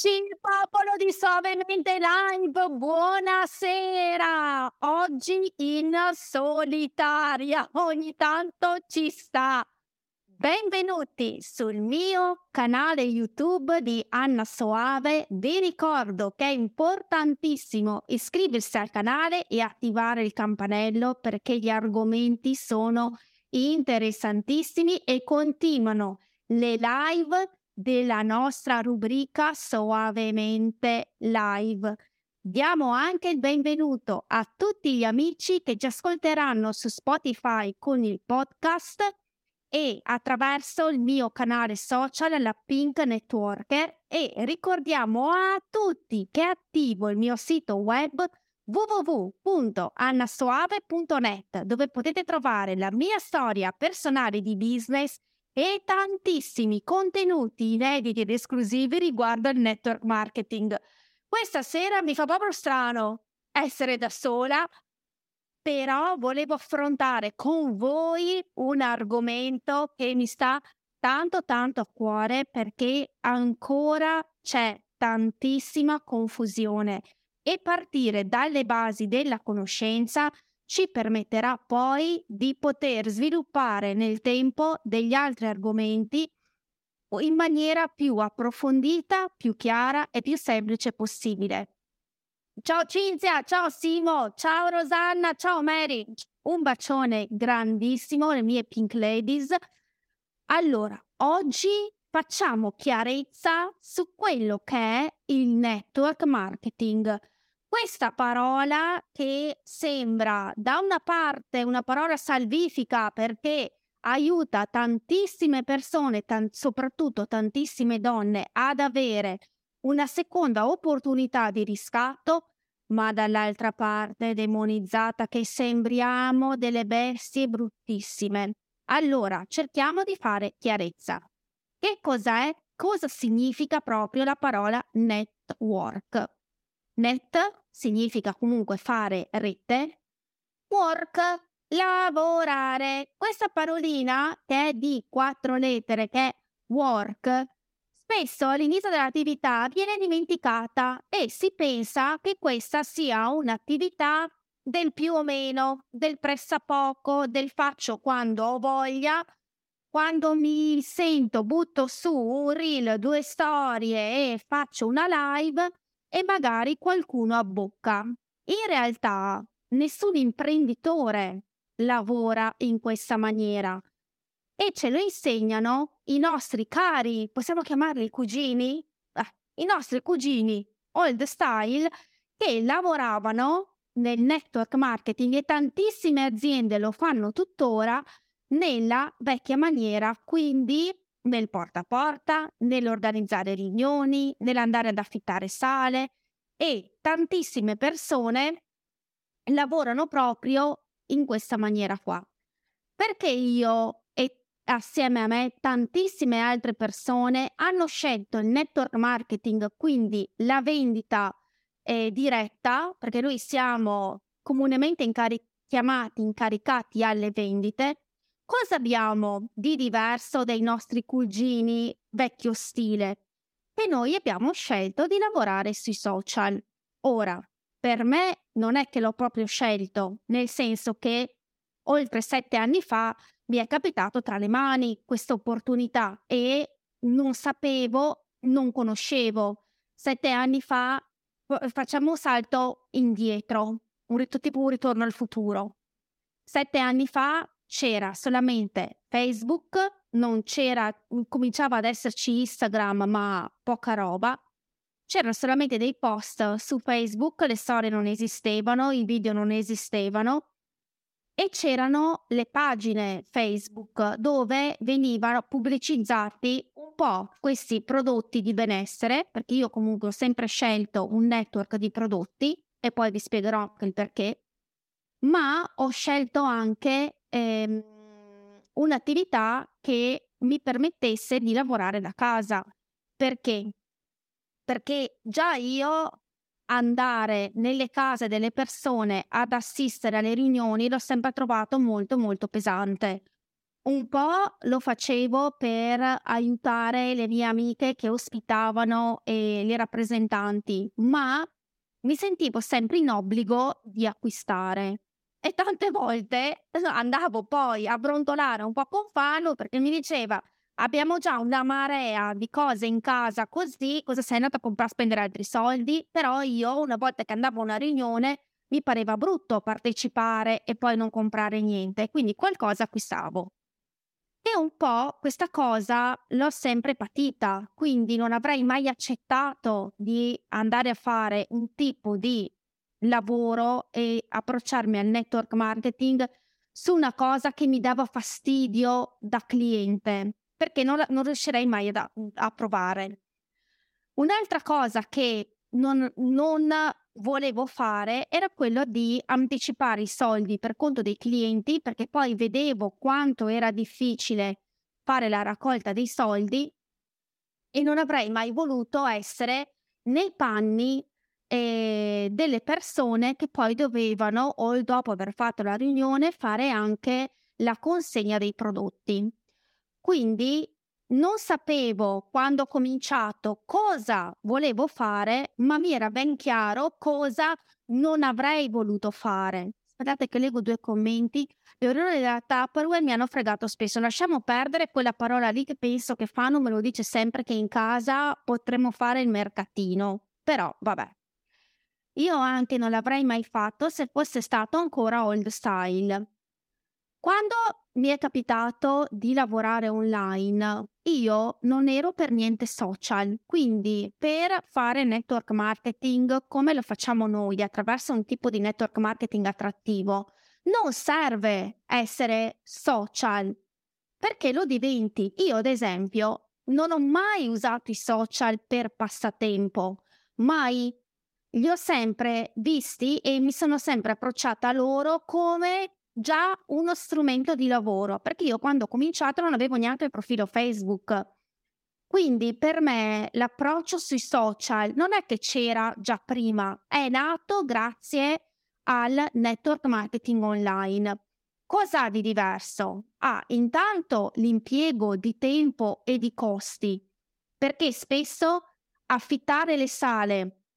Eccoci, popolo di Suavemente Live, buonasera! Oggi in solitaria, ogni tanto ci sta. Benvenuti sul mio canale YouTube di Anna Soave. Vi ricordo che è importantissimo iscriversi al canale e attivare il campanello perché gli argomenti sono interessantissimi e continuano le live della nostra rubrica Soavemente Live. Diamo anche il benvenuto a tutti gli amici che ci ascolteranno su Spotify con il podcast e attraverso il mio canale social, la Pink Networker. E ricordiamo a tutti che è attivo il mio sito web www.annasoave.net dove potete trovare la mia storia personale di business e tantissimi contenuti inediti ed esclusivi riguardo il network marketing. Questa sera mi fa proprio strano essere da sola, però volevo affrontare con voi un argomento che mi sta tanto tanto a cuore perché ancora c'è tantissima confusione e partire dalle basi della conoscenza ci permetterà poi di poter sviluppare nel tempo degli altri argomenti in maniera più approfondita, più chiara e più semplice possibile. Ciao Cinzia, ciao Simo, ciao Rosanna, ciao Mary. Un bacione grandissimo alle mie Pink Ladies. Allora, oggi facciamo chiarezza su quello che è il network marketing questa parola che sembra da una parte una parola salvifica perché aiuta tantissime persone, tan- soprattutto tantissime donne, ad avere una seconda opportunità di riscatto, ma dall'altra parte demonizzata che sembriamo delle bestie bruttissime. Allora, cerchiamo di fare chiarezza. Che cos'è? Cosa significa proprio la parola network? Net significa comunque fare rete. Work, lavorare. Questa parolina che è di quattro lettere, che è work, spesso all'inizio dell'attività viene dimenticata e si pensa che questa sia un'attività del più o meno, del pressappoco, del faccio quando ho voglia, quando mi sento, butto su un reel, due storie e faccio una live e magari qualcuno abbocca. In realtà nessun imprenditore lavora in questa maniera e ce lo insegnano i nostri cari, possiamo chiamarli cugini? Eh, I nostri cugini old style che lavoravano nel network marketing e tantissime aziende lo fanno tuttora nella vecchia maniera, quindi nel porta a porta, nell'organizzare riunioni, nell'andare ad affittare sale e tantissime persone lavorano proprio in questa maniera qua. Perché io e assieme a me tantissime altre persone hanno scelto il network marketing, quindi la vendita eh, diretta, perché noi siamo comunemente incaric- chiamati incaricati alle vendite, Cosa abbiamo di diverso dai nostri cugini vecchio stile? Che noi abbiamo scelto di lavorare sui social. Ora, per me non è che l'ho proprio scelto, nel senso che oltre sette anni fa mi è capitato tra le mani questa opportunità e non sapevo, non conoscevo. Sette anni fa facciamo un salto indietro, un rit- tipo un ritorno al futuro. Sette anni fa c'era solamente Facebook, non c'era, cominciava ad esserci Instagram, ma poca roba. C'erano solamente dei post su Facebook, le storie non esistevano, i video non esistevano e c'erano le pagine Facebook dove venivano pubblicizzati un po' questi prodotti di benessere, perché io comunque ho sempre scelto un network di prodotti e poi vi spiegherò anche il perché, ma ho scelto anche ehm, un'attività che mi permettesse di lavorare da casa. Perché? Perché già io andare nelle case delle persone ad assistere alle riunioni l'ho sempre trovato molto molto pesante. un po' lo facevo per aiutare le mie amiche che ospitavano e le rappresentanti, ma mi sentivo sempre in obbligo di acquistare. E tante volte andavo poi a brontolare un po' con Fano perché mi diceva abbiamo già una marea di cose in casa così, cosa sei andata a comprare a spendere altri soldi? Però io una volta che andavo a una riunione mi pareva brutto partecipare e poi non comprare niente, quindi qualcosa acquistavo. E un po' questa cosa l'ho sempre patita, quindi non avrei mai accettato di andare a fare un tipo di lavoro e approcciarmi al network marketing su una cosa che mi dava fastidio da cliente, perché non, non riuscirei mai ad, a provare. Un'altra cosa che non, non volevo fare era quello di anticipare i soldi per conto dei clienti, perché poi vedevo quanto era difficile fare la raccolta dei soldi e non avrei mai voluto essere nei panni eh, delle persone che poi dovevano, o dopo aver fatto la riunione, fare anche la consegna dei prodotti. Quindi non sapevo quando ho cominciato cosa volevo fare, ma mi era ben chiaro cosa non avrei voluto fare. Aspettate che leggo due commenti. Le orrore della Tupperware mi hanno fregato spesso. Lasciamo perdere quella parola lì che penso che fanno, me lo dice sempre che in casa potremmo fare il mercatino. Però, vabbè. Io anche non l'avrei mai fatto se fosse stato ancora old style. Quando mi è capitato di lavorare online, io non ero per niente social, quindi per fare network marketing come lo facciamo noi attraverso un tipo di network marketing attrattivo, non serve essere social perché lo diventi. Io, ad esempio, non ho mai usato i social per passatempo, mai. Li ho sempre visti e mi sono sempre approcciata a loro come già uno strumento di lavoro, perché io quando ho cominciato non avevo neanche il profilo Facebook. Quindi per me l'approccio sui social non è che c'era già prima, è nato grazie al network marketing online. Cosa di diverso? Ha intanto l'impiego di tempo e di costi, perché spesso affittare le sale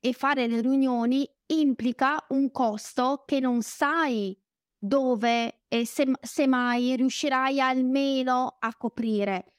e fare le riunioni implica un costo che non sai dove e se, se mai riuscirai almeno a coprire.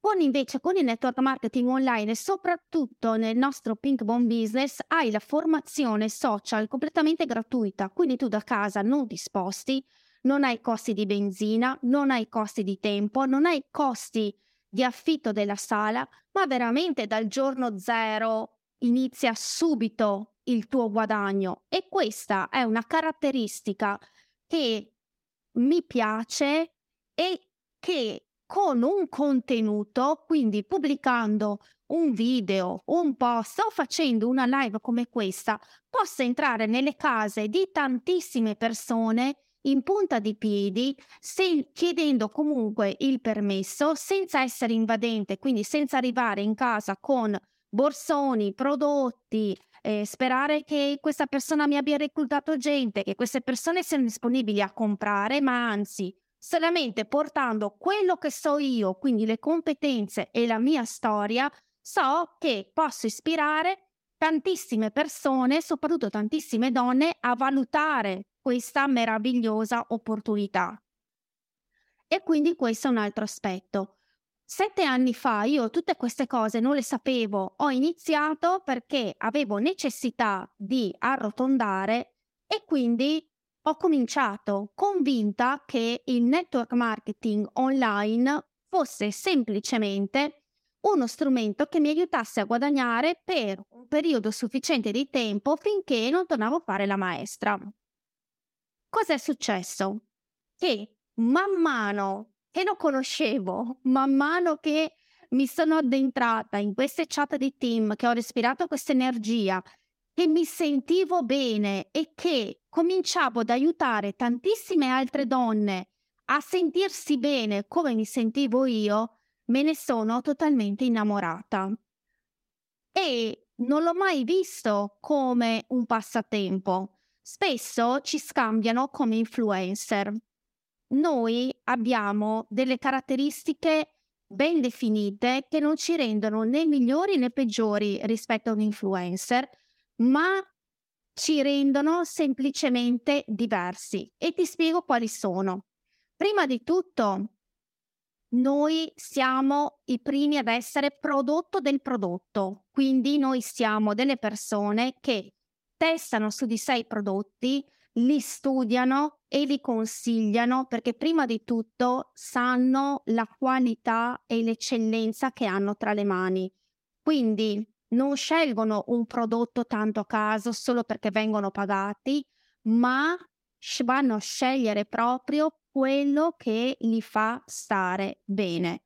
Con invece con il network marketing online e soprattutto nel nostro Pink Bomb Business hai la formazione social completamente gratuita, quindi tu da casa non ti sposti, non hai costi di benzina, non hai costi di tempo, non hai costi di affitto della sala, ma veramente dal giorno zero inizia subito il tuo guadagno e questa è una caratteristica che mi piace e che con un contenuto, quindi pubblicando un video, un post o facendo una live come questa, possa entrare nelle case di tantissime persone in punta di piedi, se, chiedendo comunque il permesso, senza essere invadente, quindi senza arrivare in casa con borsoni, prodotti, eh, sperare che questa persona mi abbia reclutato gente, che queste persone siano disponibili a comprare, ma anzi, solamente portando quello che so io, quindi le competenze e la mia storia, so che posso ispirare tantissime persone, soprattutto tantissime donne, a valutare questa meravigliosa opportunità. E quindi questo è un altro aspetto. Sette anni fa io tutte queste cose non le sapevo, ho iniziato perché avevo necessità di arrotondare e quindi ho cominciato convinta che il network marketing online fosse semplicemente uno strumento che mi aiutasse a guadagnare per un periodo sufficiente di tempo finché non tornavo a fare la maestra. Cos'è successo? Che man mano che lo conoscevo, man mano che mi sono addentrata in queste chat di team, che ho respirato questa energia, che mi sentivo bene e che cominciavo ad aiutare tantissime altre donne a sentirsi bene come mi sentivo io, me ne sono totalmente innamorata. E non l'ho mai visto come un passatempo. Spesso ci scambiano come influencer noi abbiamo delle caratteristiche ben definite che non ci rendono né migliori né peggiori rispetto a un influencer, ma ci rendono semplicemente diversi. E ti spiego quali sono. Prima di tutto, noi siamo i primi ad essere prodotto del prodotto, quindi noi siamo delle persone che testano su di sé i prodotti, li studiano e li consigliano perché prima di tutto sanno la qualità e l'eccellenza che hanno tra le mani. Quindi non scelgono un prodotto tanto a caso solo perché vengono pagati, ma vanno a scegliere proprio quello che li fa stare bene.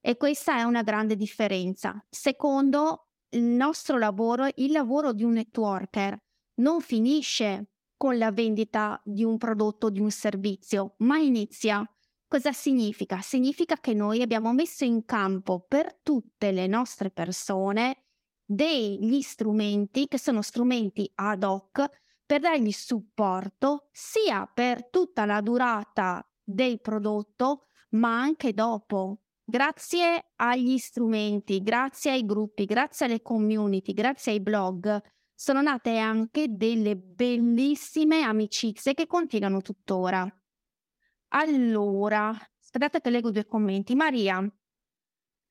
E questa è una grande differenza. Secondo, il nostro lavoro, il lavoro di un networker, non finisce con la vendita di un prodotto o di un servizio, ma inizia. Cosa significa? Significa che noi abbiamo messo in campo per tutte le nostre persone degli strumenti che sono strumenti ad hoc per dargli supporto sia per tutta la durata del prodotto, ma anche dopo. Grazie agli strumenti, grazie ai gruppi, grazie alle community, grazie ai blog, sono nate anche delle bellissime amicizie che continuano tuttora. Allora, aspettate che leggo due commenti. Maria,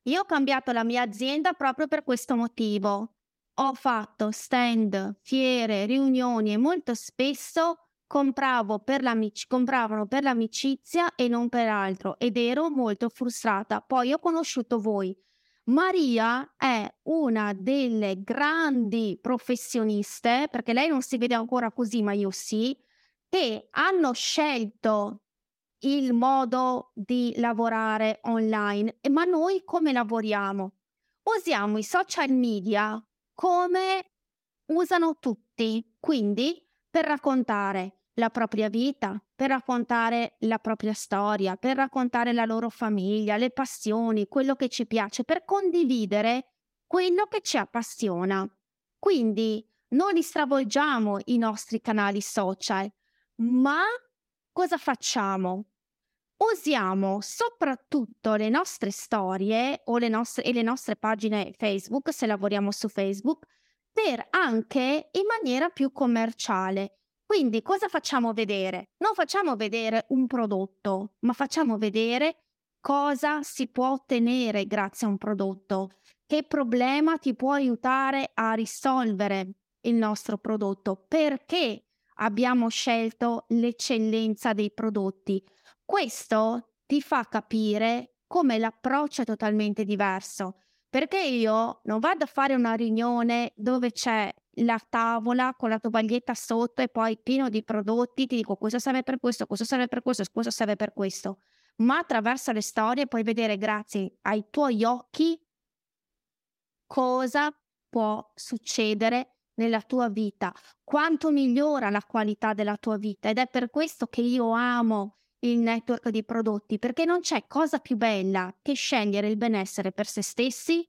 io ho cambiato la mia azienda proprio per questo motivo. Ho fatto stand, fiere, riunioni e molto spesso compravo per compravano per l'amicizia e non per altro ed ero molto frustrata. Poi ho conosciuto voi. Maria è una delle grandi professioniste, perché lei non si vede ancora così, ma io sì, che hanno scelto il modo di lavorare online. Ma noi come lavoriamo? Usiamo i social media come usano tutti, quindi per raccontare la propria vita, per raccontare la propria storia, per raccontare la loro famiglia, le passioni, quello che ci piace, per condividere quello che ci appassiona. Quindi non li stravolgiamo i nostri canali social, ma cosa facciamo? Usiamo soprattutto le nostre storie o le nostre, e le nostre pagine Facebook, se lavoriamo su Facebook, per anche in maniera più commerciale quindi cosa facciamo vedere? Non facciamo vedere un prodotto, ma facciamo vedere cosa si può ottenere grazie a un prodotto, che problema ti può aiutare a risolvere il nostro prodotto, perché abbiamo scelto l'eccellenza dei prodotti. Questo ti fa capire come l'approccio è totalmente diverso, perché io non vado a fare una riunione dove c'è la tavola con la tovaglietta sotto e poi pieno di prodotti, ti dico questo serve per questo, questo serve per questo, questo serve per questo. Ma attraverso le storie puoi vedere grazie ai tuoi occhi cosa può succedere nella tua vita, quanto migliora la qualità della tua vita ed è per questo che io amo il network di prodotti perché non c'è cosa più bella che scegliere il benessere per se stessi,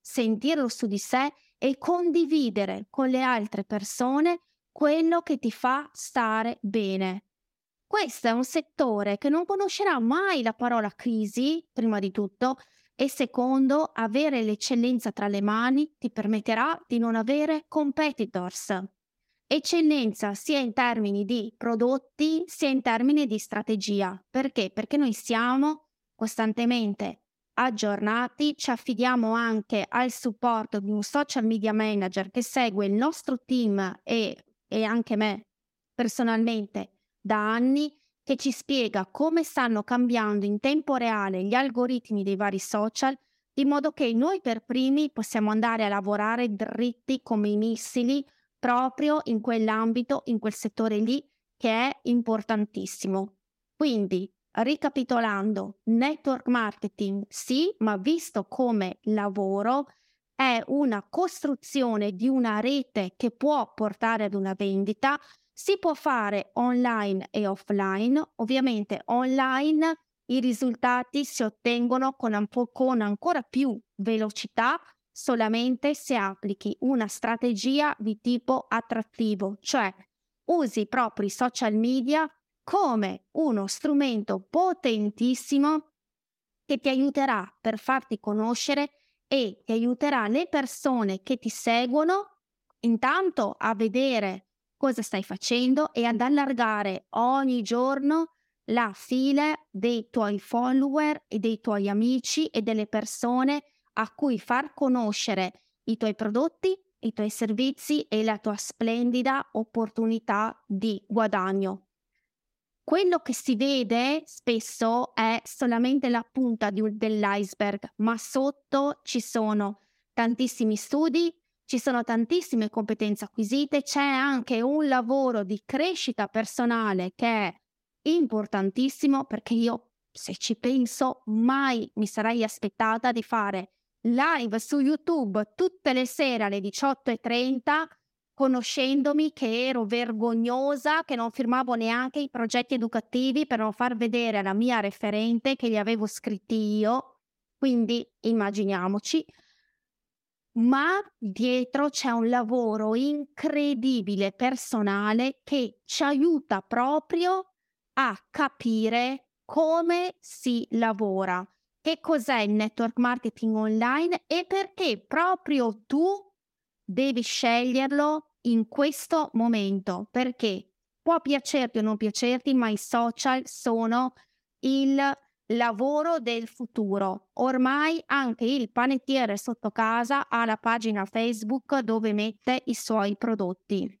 sentirlo su di sé e condividere con le altre persone quello che ti fa stare bene. Questo è un settore che non conoscerà mai la parola crisi, prima di tutto, e secondo, avere l'eccellenza tra le mani ti permetterà di non avere competitors. Eccellenza sia in termini di prodotti sia in termini di strategia. Perché? Perché noi siamo costantemente aggiornati, ci affidiamo anche al supporto di un social media manager che segue il nostro team e, e anche me personalmente da anni, che ci spiega come stanno cambiando in tempo reale gli algoritmi dei vari social, di modo che noi per primi possiamo andare a lavorare dritti come i missili proprio in quell'ambito, in quel settore lì che è importantissimo. Quindi Ricapitolando, network marketing sì, ma visto come lavoro è una costruzione di una rete che può portare ad una vendita, si può fare online e offline, ovviamente online i risultati si ottengono con, con ancora più velocità solamente se applichi una strategia di tipo attrattivo, cioè usi i social media come uno strumento potentissimo che ti aiuterà per farti conoscere e ti aiuterà le persone che ti seguono intanto a vedere cosa stai facendo e ad allargare ogni giorno la fila dei tuoi follower e dei tuoi amici e delle persone a cui far conoscere i tuoi prodotti, i tuoi servizi e la tua splendida opportunità di guadagno. Quello che si vede spesso è solamente la punta un, dell'iceberg, ma sotto ci sono tantissimi studi, ci sono tantissime competenze acquisite, c'è anche un lavoro di crescita personale che è importantissimo perché io, se ci penso, mai mi sarei aspettata di fare live su YouTube tutte le sere alle 18.30 conoscendomi che ero vergognosa, che non firmavo neanche i progetti educativi per non far vedere alla mia referente che li avevo scritti io. Quindi immaginiamoci. Ma dietro c'è un lavoro incredibile personale che ci aiuta proprio a capire come si lavora, che cos'è il network marketing online e perché proprio tu devi sceglierlo in questo momento, perché può piacerti o non piacerti, ma i social sono il lavoro del futuro. Ormai anche il panettiere sotto casa ha la pagina Facebook dove mette i suoi prodotti.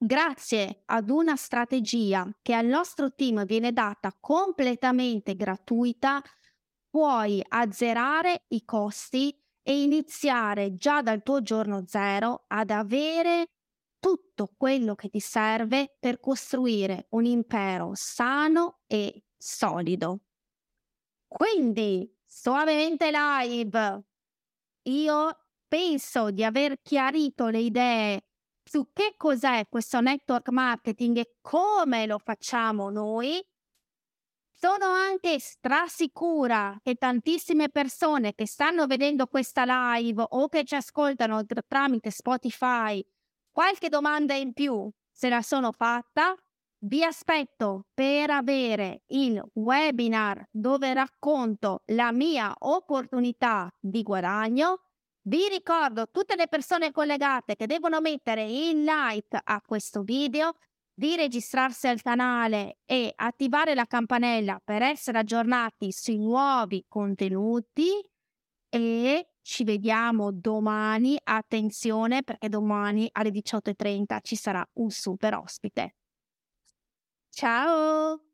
Grazie ad una strategia che al nostro team viene data completamente gratuita, puoi azzerare i costi e iniziare già dal tuo giorno zero ad avere tutto quello che ti serve per costruire un impero sano e solido. Quindi, suavemente live, io penso di aver chiarito le idee su che cos'è questo network marketing e come lo facciamo noi, sono anche strasicura che tantissime persone che stanno vedendo questa live o che ci ascoltano tr- tramite Spotify qualche domanda in più se la sono fatta. Vi aspetto per avere il webinar dove racconto la mia opportunità di guadagno vi ricordo tutte le persone collegate che devono mettere il like a questo video, di registrarsi al canale e attivare la campanella per essere aggiornati sui nuovi contenuti e ci vediamo domani. Attenzione perché domani alle 18.30 ci sarà un super ospite. Ciao!